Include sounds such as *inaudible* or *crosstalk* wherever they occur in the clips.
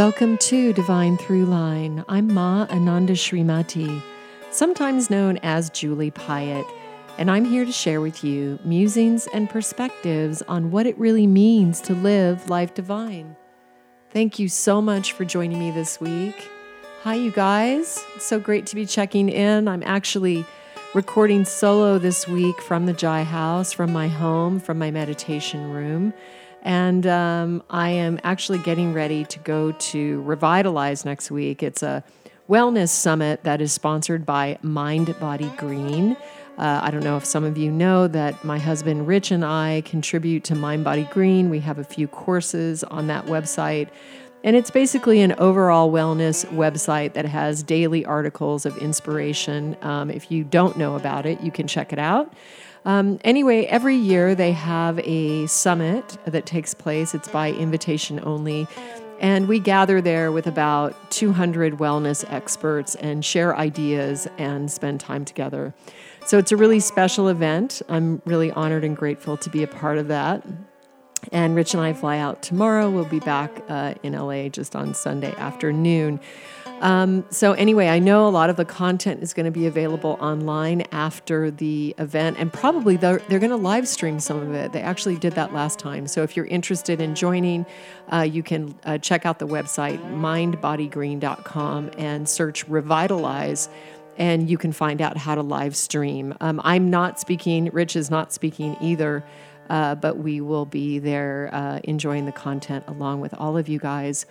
Welcome to Divine Throughline. I'm Ma Ananda Srimati, sometimes known as Julie Piatt, and I'm here to share with you musings and perspectives on what it really means to live life divine. Thank you so much for joining me this week. Hi, you guys. It's so great to be checking in. I'm actually recording solo this week from the Jai House, from my home, from my meditation room. And um, I am actually getting ready to go to Revitalize next week. It's a wellness summit that is sponsored by Mind Body Green. Uh, I don't know if some of you know that my husband Rich and I contribute to Mind Body Green. We have a few courses on that website. And it's basically an overall wellness website that has daily articles of inspiration. Um, if you don't know about it, you can check it out. Um, anyway, every year they have a summit that takes place. It's by invitation only. And we gather there with about 200 wellness experts and share ideas and spend time together. So it's a really special event. I'm really honored and grateful to be a part of that. And Rich and I fly out tomorrow. We'll be back uh, in LA just on Sunday afternoon. Um, so, anyway, I know a lot of the content is going to be available online after the event, and probably they're, they're going to live stream some of it. They actually did that last time. So, if you're interested in joining, uh, you can uh, check out the website mindbodygreen.com and search Revitalize and you can find out how to live stream. Um, I'm not speaking, Rich is not speaking either uh, but we will be there uh, enjoying the content along with all of you guys.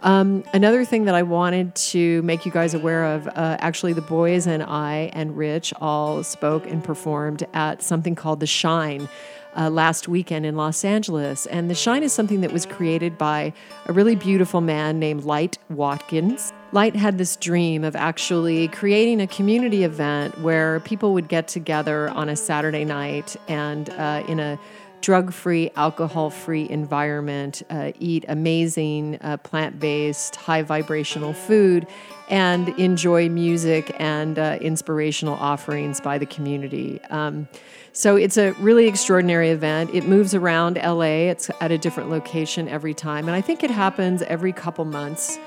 Um, another thing that I wanted to make you guys aware of uh, actually, the boys and I and Rich all spoke and performed at something called The Shine. Uh, last weekend in Los Angeles. And The Shine is something that was created by a really beautiful man named Light Watkins. Light had this dream of actually creating a community event where people would get together on a Saturday night and uh, in a drug free, alcohol free environment, uh, eat amazing uh, plant based, high vibrational food, and enjoy music and uh, inspirational offerings by the community. Um, so it's a really extraordinary event. It moves around LA, it's at a different location every time, and I think it happens every couple months.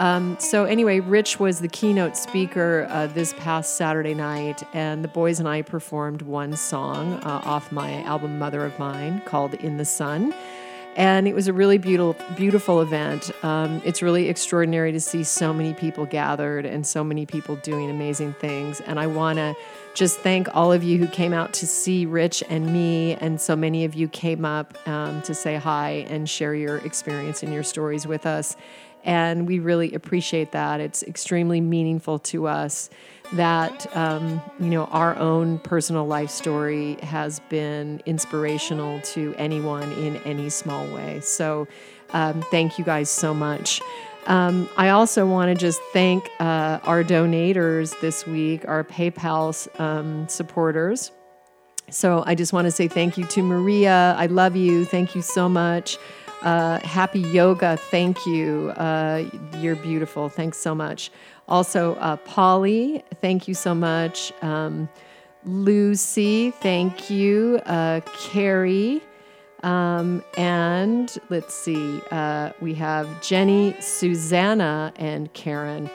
Um, so, anyway, Rich was the keynote speaker uh, this past Saturday night, and the boys and I performed one song uh, off my album Mother of Mine called In the Sun. And it was a really beautiful, beautiful event. Um, it's really extraordinary to see so many people gathered and so many people doing amazing things. And I want to just thank all of you who came out to see Rich and me, and so many of you came up um, to say hi and share your experience and your stories with us. And we really appreciate that. It's extremely meaningful to us that, um, you know, our own personal life story has been inspirational to anyone in any small way. So um, thank you guys so much. Um, I also want to just thank uh, our donators this week, our PayPal um, supporters. So I just want to say thank you to Maria. I love you. Thank you so much. Uh, happy yoga. Thank you. Uh, you're beautiful. Thanks so much. Also, uh, Polly, thank you so much. Um, Lucy, thank you. Uh, Carrie, um, and let's see, uh, we have Jenny, Susanna, and Karen.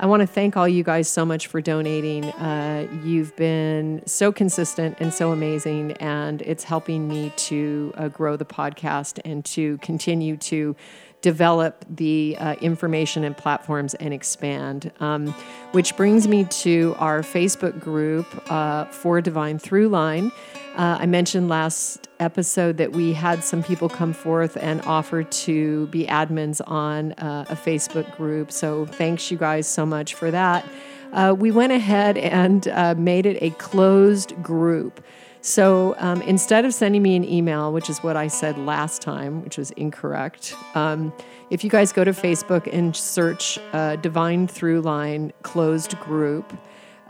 I want to thank all you guys so much for donating. Uh, you've been so consistent and so amazing, and it's helping me to uh, grow the podcast and to continue to develop the uh, information and platforms and expand. Um, which brings me to our Facebook group uh, for Divine Throughline. Uh, I mentioned last episode that we had some people come forth and offer to be admins on uh, a Facebook group. So thanks, you guys, so much for that. Uh, we went ahead and uh, made it a closed group. So um, instead of sending me an email, which is what I said last time, which was incorrect, um, if you guys go to Facebook and search uh, Divine Throughline Closed Group,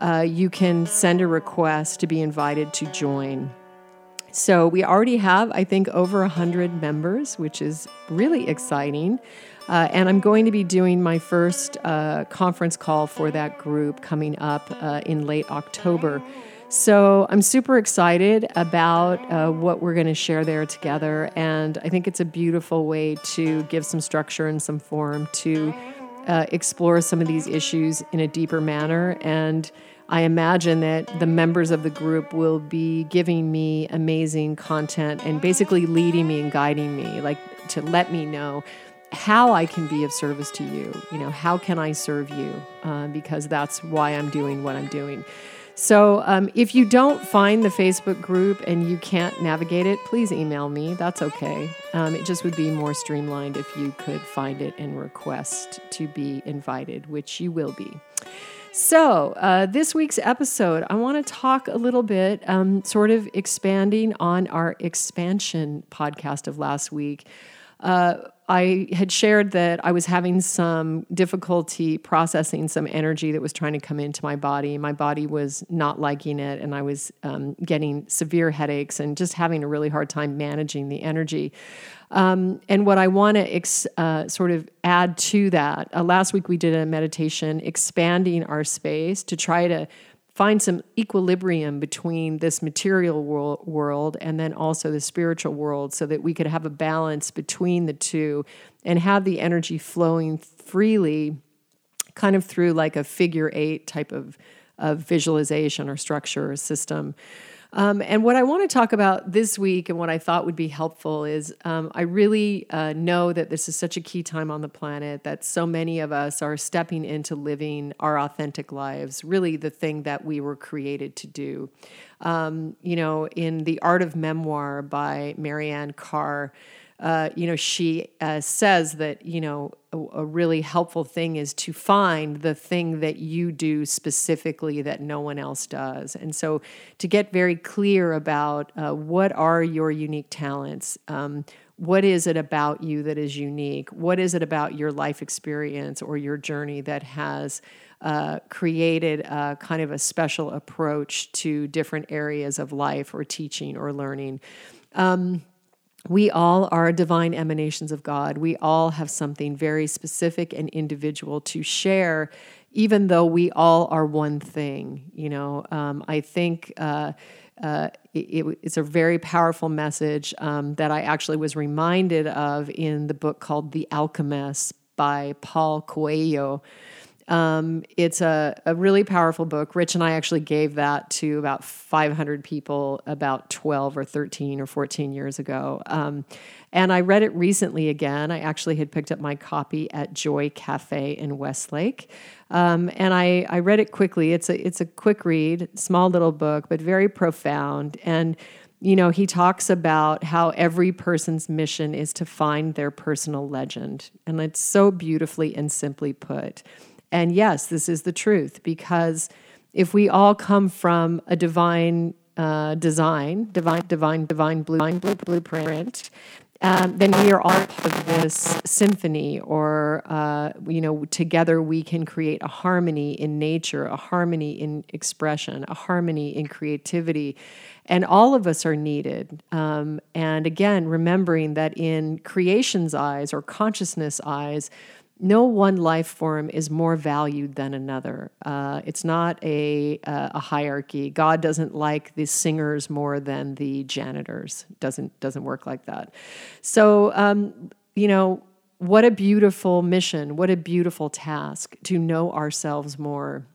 uh, you can send a request to be invited to join. So we already have, I think, over 100 members, which is really exciting. Uh, and I'm going to be doing my first uh, conference call for that group coming up uh, in late October. So I'm super excited about uh, what we're going to share there together. And I think it's a beautiful way to give some structure and some form to uh, explore some of these issues in a deeper manner. And I imagine that the members of the group will be giving me amazing content and basically leading me and guiding me, like to let me know how I can be of service to you. You know, how can I serve you? Uh, because that's why I'm doing what I'm doing. So, um, if you don't find the Facebook group and you can't navigate it, please email me. That's okay. Um, it just would be more streamlined if you could find it and request to be invited, which you will be. So, uh, this week's episode, I want to talk a little bit, um, sort of expanding on our expansion podcast of last week. Uh, I had shared that I was having some difficulty processing some energy that was trying to come into my body. My body was not liking it, and I was um, getting severe headaches and just having a really hard time managing the energy. Um, and what I want to ex- uh, sort of add to that, uh, last week we did a meditation expanding our space to try to find some equilibrium between this material world, and then also the spiritual world so that we could have a balance between the two and have the energy flowing freely kind of through like a figure eight type of, of visualization or structure or system um, and what I want to talk about this week and what I thought would be helpful is um, I really uh, know that this is such a key time on the planet that so many of us are stepping into living our authentic lives, really the thing that we were created to do. Um, you know, in The Art of Memoir by Marianne Karr, uh, you know, she uh, says that, you know, a, a, really helpful thing is to find the thing that you do specifically that no one else does. And so to get very clear about uh, what are your unique talents, um, what is it about you that is unique? What is it about your life experience or your journey that has uh, created a, kind of a special approach to different areas of life or teaching or learning? Um, we all are divine emanations of God. We all have something very specific and individual to share, even though we all are one thing. You know, um, I think. Uh, uh, it, it's a very powerful message um, that I actually was reminded of in the book called The Alchemist by Paul Coelho. Um, it's a, a really powerful book. Rich and I actually gave that to about 500 people about 12 or 13 or 14 years ago. Um, and I read it recently again. I actually had picked up my copy at Joy Cafe in Westlake. Um, and I, I read it quickly. It's a, it's a quick read, small little book, but very profound. And you know, he talks about how every person's mission is to find their personal legend. And it's so beautifully and simply put. And yes, this is the truth because if we all come from a divine uh, design, divine, divine, divine, blue, divine blueprint, um, then we are all part of this symphony, or uh, you know, together we can create a harmony in nature, a harmony in expression, a harmony in creativity, and all of us are needed. Um, and again, remembering that in creation's eyes or consciousness eyes, no one life form is more valued than another. Uh, it's not a, uh, a hierarchy. God doesn't like the singers more than the janitors. Doesn't doesn't work like that. So um, you know what a beautiful mission. What a beautiful task to know ourselves more.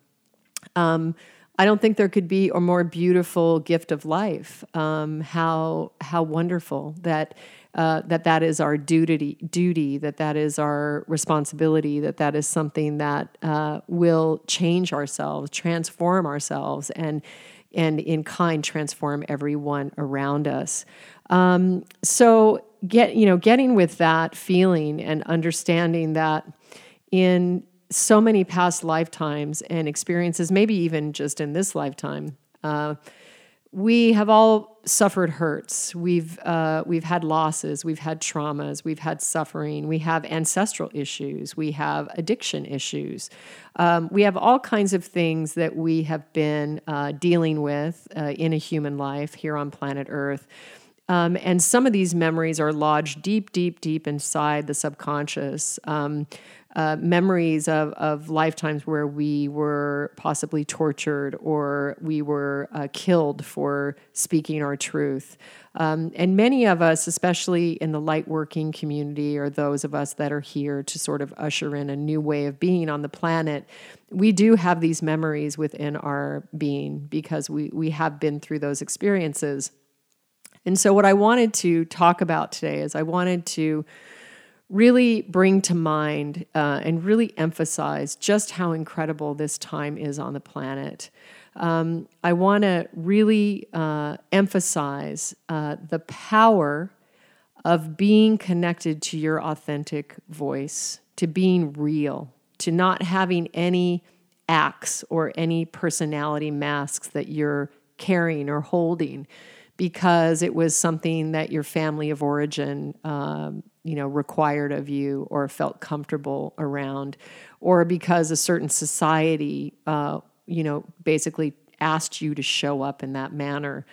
Um, I don't think there could be a more beautiful gift of life. Um, how how wonderful that uh, that that is our duty, duty, that that is our responsibility, that that is something that uh, will change ourselves, transform ourselves, and and in kind transform everyone around us. Um, so get you know getting with that feeling and understanding that in so many past lifetimes and experiences, maybe even just in this lifetime. Uh, we have all suffered hurts. We've uh, we've had losses. We've had traumas. We've had suffering. We have ancestral issues. We have addiction issues. Um, we have all kinds of things that we have been uh, dealing with uh, in a human life here on planet Earth. Um, and some of these memories are lodged deep, deep, deep inside the subconscious. Um, uh, memories of, of lifetimes where we were possibly tortured or we were uh, killed for speaking our truth. Um, and many of us, especially in the light working community, or those of us that are here to sort of usher in a new way of being on the planet, we do have these memories within our being because we, we have been through those experiences. And so, what I wanted to talk about today is I wanted to really bring to mind uh, and really emphasize just how incredible this time is on the planet. Um, I want to really uh, emphasize uh, the power of being connected to your authentic voice, to being real, to not having any acts or any personality masks that you're carrying or holding because it was something that your family of origin um, you know required of you or felt comfortable around or because a certain society uh, you know basically asked you to show up in that manner.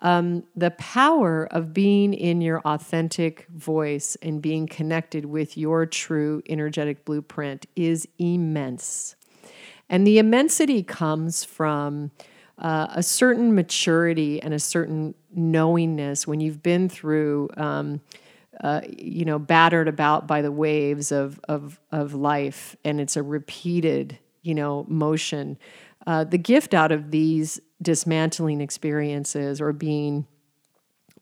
Um, the power of being in your authentic voice and being connected with your true energetic blueprint is immense. And the immensity comes from uh, a certain maturity and a certain knowingness when you've been through um, uh, you know, battered about by the waves of of of life, and it's a repeated, you know, motion. Uh, the gift out of these dismantling experiences or being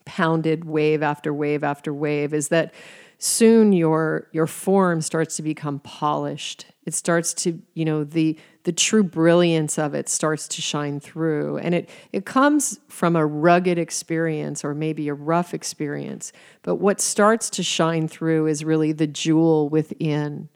pounded wave after wave after wave is that soon your your form starts to become polished it starts to you know the the true brilliance of it starts to shine through. And it it comes from a rugged experience or maybe a rough experience but what starts to shine through is really the jewel within.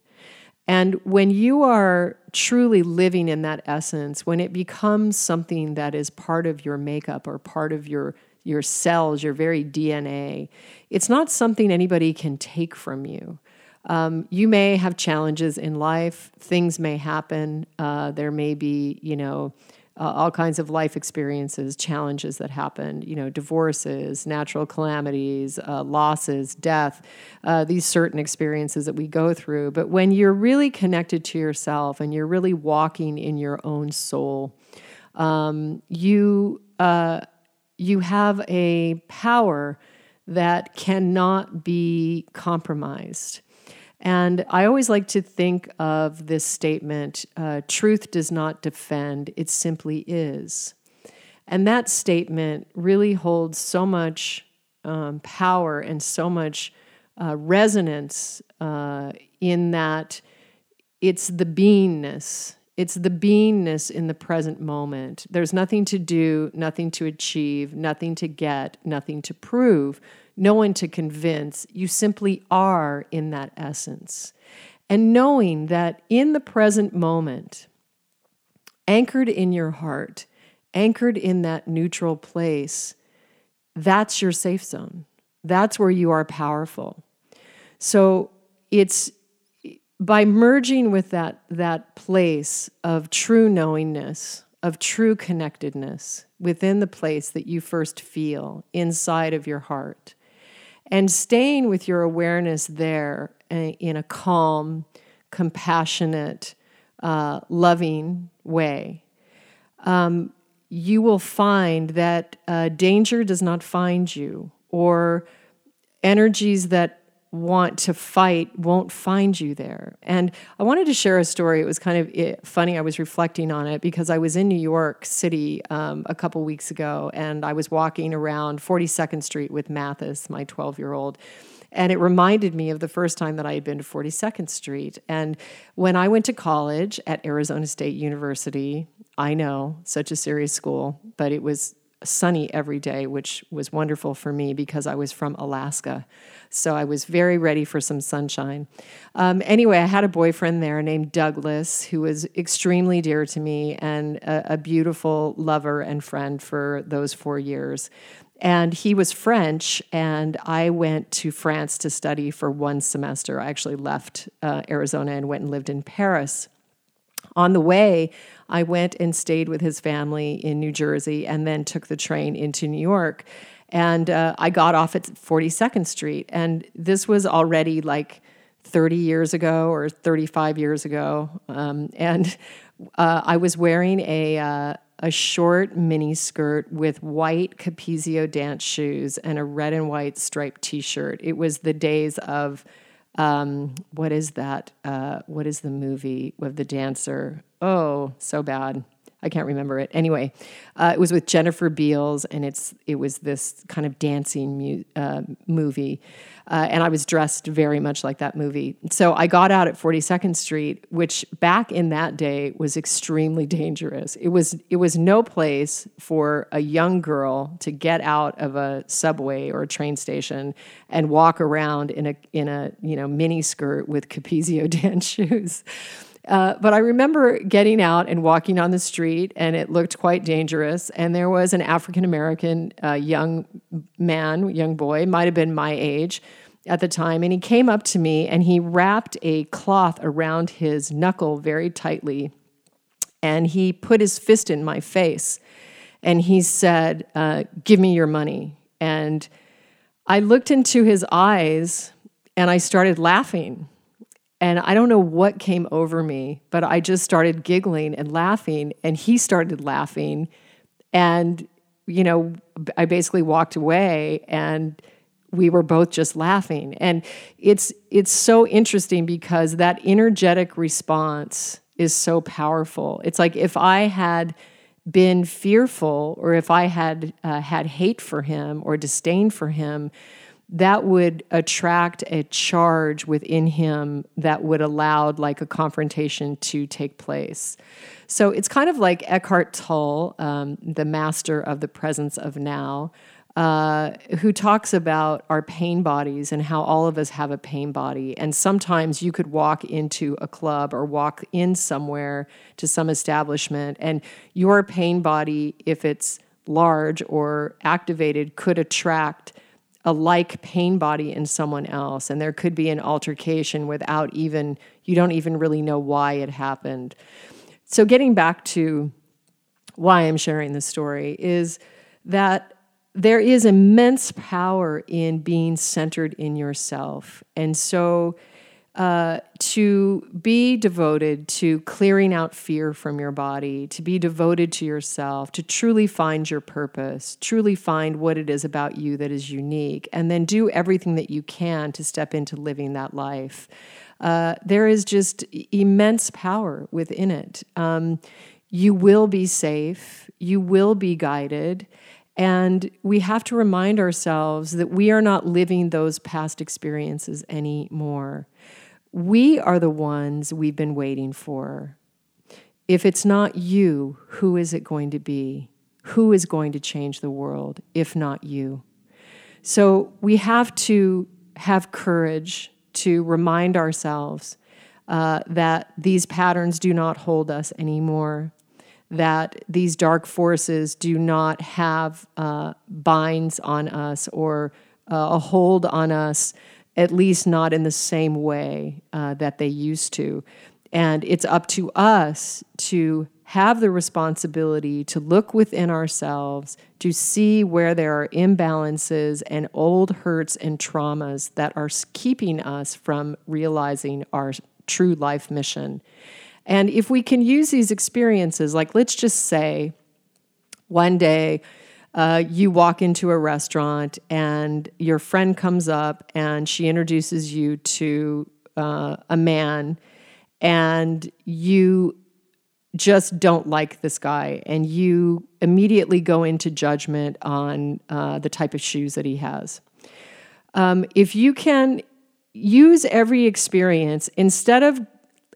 And when you are truly living in that essence when it becomes something that is part of your makeup or part of your your cells your very dna it's not something anybody can take from you um, you may have challenges in life. Things may happen. Uh, there may be, you know, uh, all kinds of life experiences, challenges that happen, you know, divorces, natural calamities, uh, losses, death, uh, these certain experiences that we go through. But when you're really connected to yourself and you're really walking in your own soul, um, you uh, you have a power that cannot be compromised. And I always like to think of this statement uh, truth does not defend, it simply is. And that statement really holds so much um, power and so much uh, resonance uh, in that it's the beingness. It's the beingness in the present moment. There's nothing to do, nothing to achieve, nothing to get, nothing to prove no one to convince. You simply are in that essence. And knowing that in the present moment, anchored in your heart, anchored in that neutral place, that's your safe zone. That's where you are powerful. So it's by merging with that, that place of true knowingness, of true connectedness within the place that you first feel inside of your heart and staying with your awareness there eh, in a calm, compassionate, uh, loving way, um, you will find that uh, danger does not find you, or energies that want to fight won't find you there. And I wanted to share a story. It was kind of funny. I was reflecting on it because I was in New York City um, a couple weeks ago and I was walking around 42nd Street with Mathis, my 12 year old. And it reminded me of the first time that I had been to 42nd Street. And when I went to college at Arizona State University, I know, such a serious school, but it was sunny every day, which was wonderful for me because I was from Alaska. So I was very ready for some sunshine. Um, anyway, I had a boyfriend there named Douglas who was extremely dear to me and a, a beautiful lover and friend for those four years. And he was French, and I went to France to study for one semester. I actually left uh, Arizona and went and lived in Paris. On the way, I went and stayed with his family in New Jersey and then took the train into New York. And uh, I got off at 42nd Street. And this was already like 30 years ago or 35 years ago. Um, and uh, I was wearing a, uh, a short mini skirt with white Capezio dance shoes and a red and white striped t shirt. It was the days of. Um, what is that? Uh, what is the movie with the dancer? Oh, so bad. I can't remember it. Anyway, uh, it was with Jennifer Beals, and it's it was this kind of dancing mu- uh, movie, uh, and I was dressed very much like that movie. So I got out at 42nd Street, which back in that day was extremely dangerous. It was it was no place for a young girl to get out of a subway or a train station and walk around in a in a you know mini skirt with Capezio *laughs* dance shoes. Uh, but I remember getting out and walking on the street, and it looked quite dangerous. And there was an African American uh, young man, young boy, might have been my age at the time, and he came up to me and he wrapped a cloth around his knuckle very tightly, and he put his fist in my face, and he said, uh, "Give me your money." And I looked into his eyes, and I started laughing and I don't know what came over me, but I just started giggling and laughing, and he started laughing. And, you know, I basically walked away and we were both just laughing. And it's it's so interesting because that energetic response is so powerful. It's like if I had been fearful or if I had uh, had hate for him or disdain for him, that would attract a charge within him that would allow like a confrontation to take place. So it's kind of like Eckhart Tolle, um, the master of the presence of now, uh, who talks about our pain bodies and how all of us have a pain body. And sometimes you could walk into a club or walk in somewhere to some establishment, and your pain body, if it's large or activated, could attract a like pain body in someone else and there could be an altercation without even you don't even really know why it happened. So getting back to why i'm sharing this story is that there is immense power in being centered in yourself. And so uh, to be devoted to clearing out fear from your body, to be devoted to yourself, to truly find your purpose, truly find what it is about you that is unique, and then do everything that you can to step into living that life. Uh, there is just immense power within it. Um, you will be safe, you will be guided. And we have to remind ourselves that we are not living those past experiences anymore. We are the ones we've been waiting for. If it's not you, who is it going to be? Who is going to change the world if not you? So we have to have courage to remind ourselves uh, that these patterns do not hold us anymore, that these dark forces do not have uh, binds on us or uh, a hold on us at least not in the same way uh, that they used to. And it's up to us to have the responsibility to look within ourselves, to see where there are imbalances and old hurts and traumas that are keeping us from realizing our true life mission. And if we can use these experiences, like let's just say one day uh, you walk into a restaurant and your friend comes up and she introduces you to uh, a man and you just don't like this guy and you immediately go into judgment on uh, the type of shoes that he has. Um, if you can use every experience instead of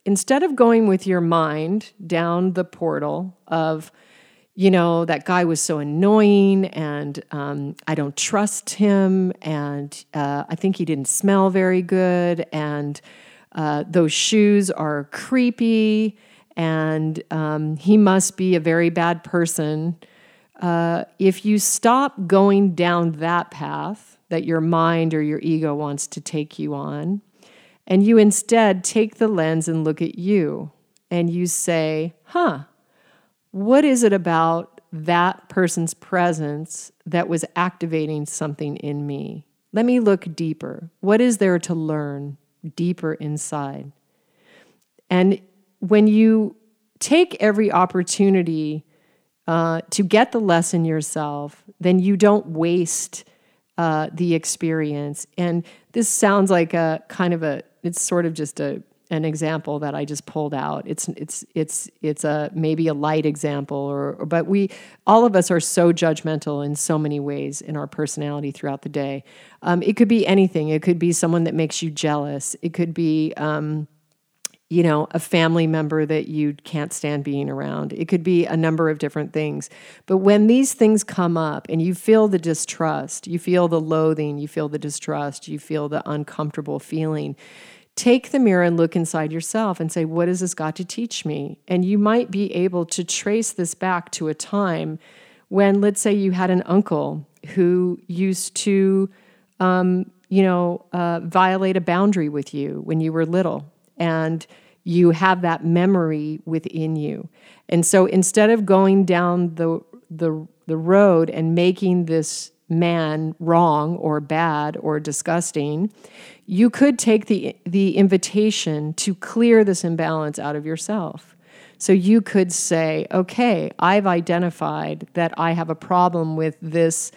instead of going with your mind down the portal of you know, that guy was so annoying and um, I don't trust him. And uh, I think he didn't smell very good. And uh, those shoes are creepy. And um, he must be a very bad person. Uh, if you stop going down that path that your mind or your ego wants to take you on, and you instead take the lens and look at you, and you say, huh, what is it about that person's presence that was activating something in me? Let me look deeper. What is there to learn? deeper inside. And when you take every opportunity uh, to get the lesson yourself, then you don't waste uh, the experience. And this sounds like a kind of a, it's sort of just a an example that I just pulled out. It's it's it's it's a maybe a light example, or, or, but we all of us are so judgmental in so many ways in our personality throughout the day. Um, it could be anything. It could be someone that makes you jealous. It could be. Um, you know, a family member that you can't stand being around. It could be a number of different things. But when these things come up and you feel the distrust, you feel the loathing, you feel the distrust, you feel the uncomfortable feeling, take the mirror and look inside yourself and say, What has this got to teach me? And you might be able to trace this back to a time when, let's say, you had an uncle who used to, um, you know, uh, violate a boundary with you when you were little. And you have that memory within you. And so instead of going down the, the, the road and making this man wrong or bad or disgusting, you could take the, the invitation to clear this imbalance out of yourself. So you could say, okay, I've identified that I have a problem with this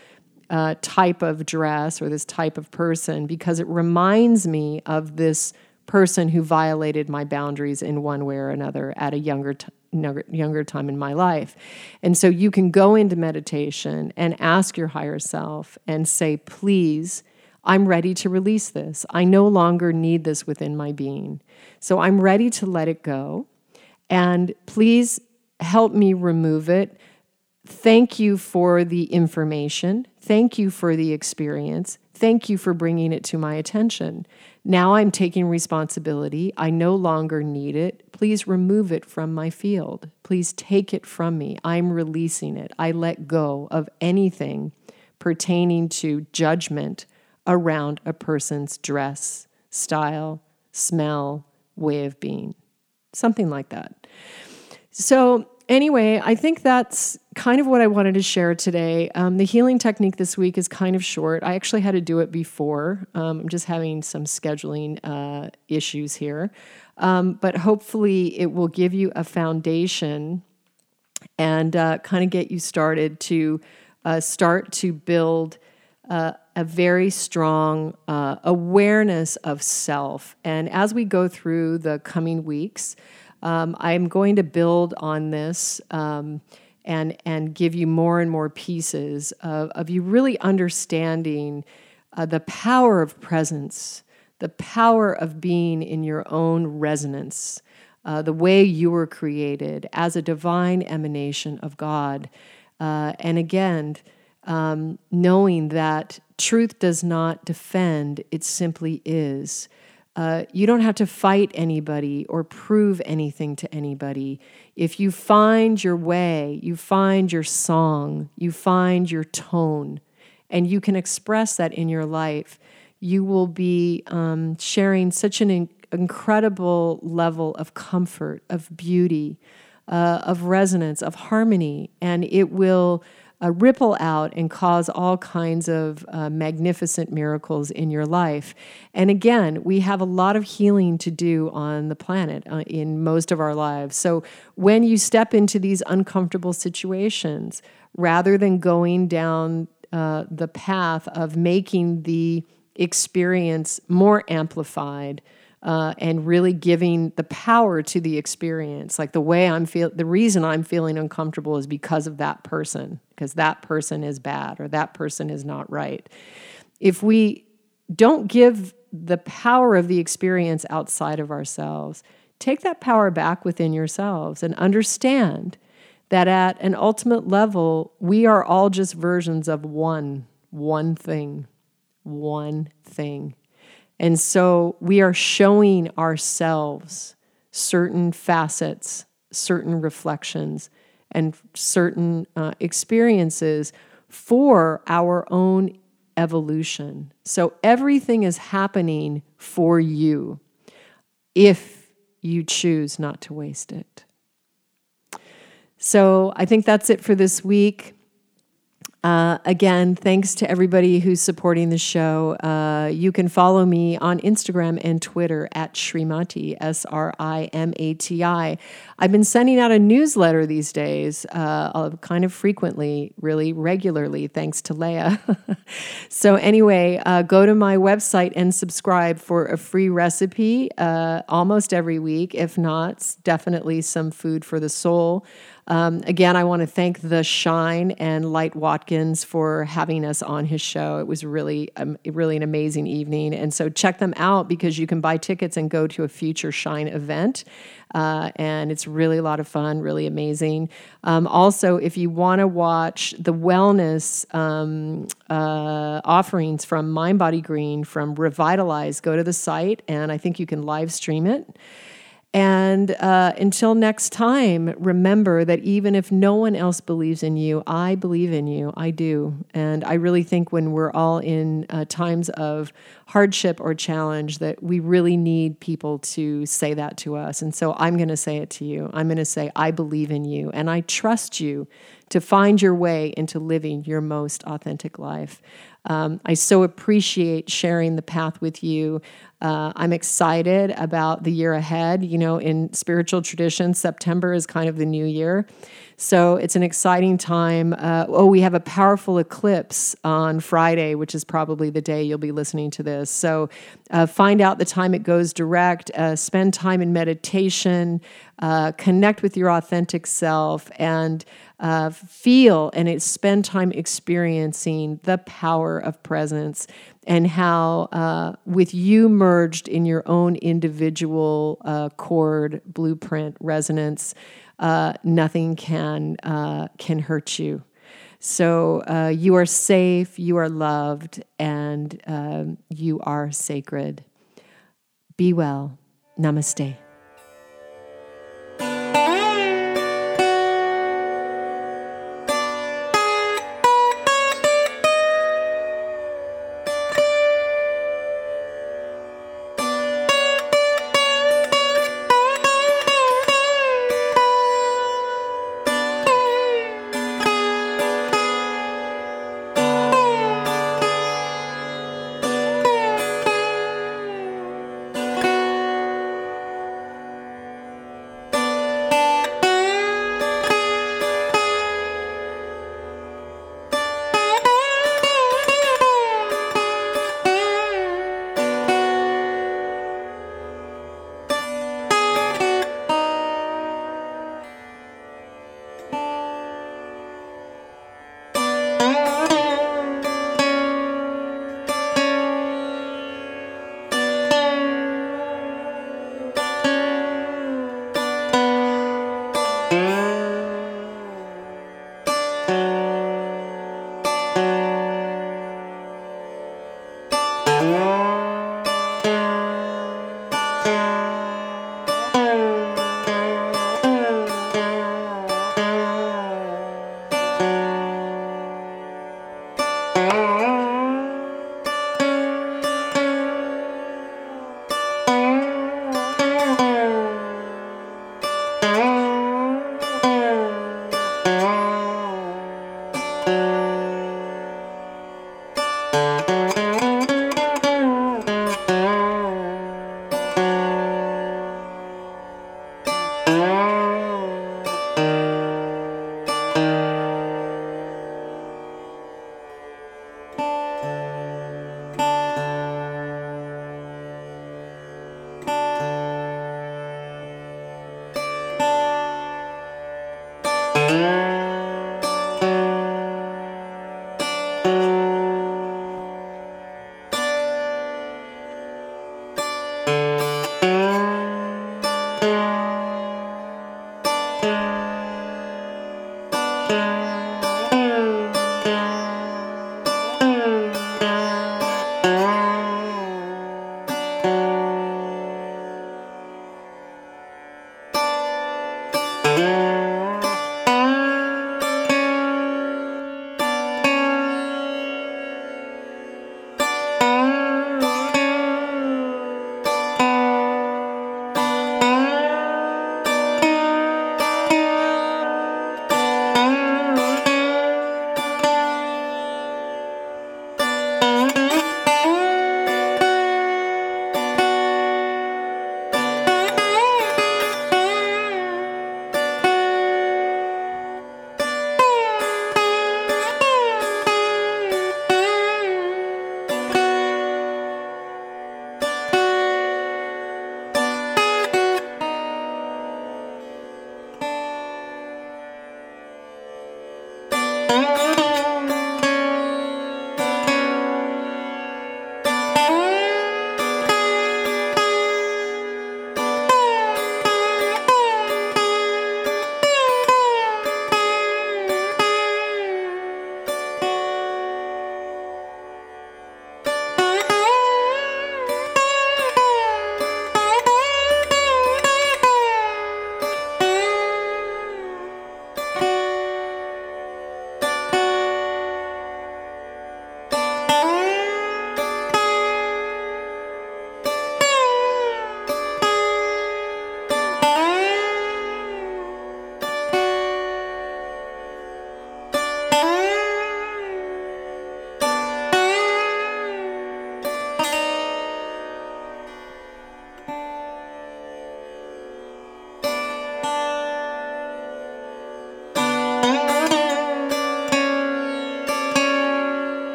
uh, type of dress or this type of person because it reminds me of this person who violated my boundaries in one way or another at a younger younger time in my life. And so you can go into meditation and ask your higher self and say, please, I'm ready to release this. I no longer need this within my being. So I'm ready to let it go. And please help me remove it. Thank you for the information. Thank you for the experience. Thank you for bringing it to my attention. Now I'm taking responsibility. I no longer need it. Please remove it from my field. Please take it from me. I'm releasing it. I let go of anything pertaining to judgment around a person's dress, style, smell, way of being. Something like that. So, anyway, I think that's kind of what I wanted to share today. Um, the healing technique this week is kind of short. I actually had to do it before. Um, I'm just having some scheduling uh, issues here. Um, but hopefully, it will give you a foundation and uh, kind of get you started to uh, start to build uh, a very strong uh, awareness of self. And as we go through the coming weeks, um, I'm going to build on this um, and and give you more and more pieces of, of you really understanding uh, the power of presence, the power of being in your own resonance, uh, the way you were created as a divine emanation of God, uh, and again. Um, knowing that truth does not defend, it simply is. Uh, you don't have to fight anybody or prove anything to anybody. If you find your way, you find your song, you find your tone, and you can express that in your life, you will be um, sharing such an in- incredible level of comfort, of beauty, uh, of resonance, of harmony, and it will uh, ripple out and cause all kinds of uh, magnificent miracles in your life. And again, we have a lot of healing to do on the planet uh, in most of our lives. So when you step into these uncomfortable situations, rather than going down uh, the path of making the experience more amplified, uh, and really giving the power to the experience. Like the way I'm feel, the reason I'm feeling uncomfortable is because of that person, because that person is bad or that person is not right. If we don't give the power of the experience outside of ourselves, take that power back within yourselves and understand that at an ultimate level, we are all just versions of one, one thing, one thing. And so we are showing ourselves certain facets, certain reflections, and certain uh, experiences for our own evolution. So everything is happening for you if you choose not to waste it. So I think that's it for this week. Uh, again, thanks to everybody who's supporting the show. Uh, you can follow me on Instagram and Twitter at Srimati, S R I M A T I. I've been sending out a newsletter these days, uh, kind of frequently, really regularly, thanks to Leah. *laughs* so, anyway, uh, go to my website and subscribe for a free recipe uh, almost every week. If not, definitely some food for the soul. Um, again, I want to thank The Shine and Light Watkins for having us on his show. It was really, um, really an amazing evening. And so check them out because you can buy tickets and go to a future Shine event. Uh, and it's really a lot of fun, really amazing. Um, also, if you want to watch the wellness um, uh, offerings from Mind Body Green from Revitalize, go to the site and I think you can live stream it. And uh, until next time, remember that even if no one else believes in you, I believe in you. I do. And I really think when we're all in uh, times of hardship or challenge, that we really need people to say that to us. And so I'm going to say it to you. I'm going to say, I believe in you and I trust you to find your way into living your most authentic life. Um, I so appreciate sharing the path with you. Uh, I'm excited about the year ahead. You know, in spiritual tradition, September is kind of the new year. So it's an exciting time. Uh, oh, we have a powerful eclipse on Friday, which is probably the day you'll be listening to this. So uh, find out the time it goes direct, uh, spend time in meditation, uh, connect with your authentic self, and uh, feel and spend time experiencing the power of presence and how, uh, with you merged in your own individual uh, chord, blueprint, resonance, uh, nothing can uh, can hurt you. So uh, you are safe, you are loved, and um, you are sacred. Be well. Namaste.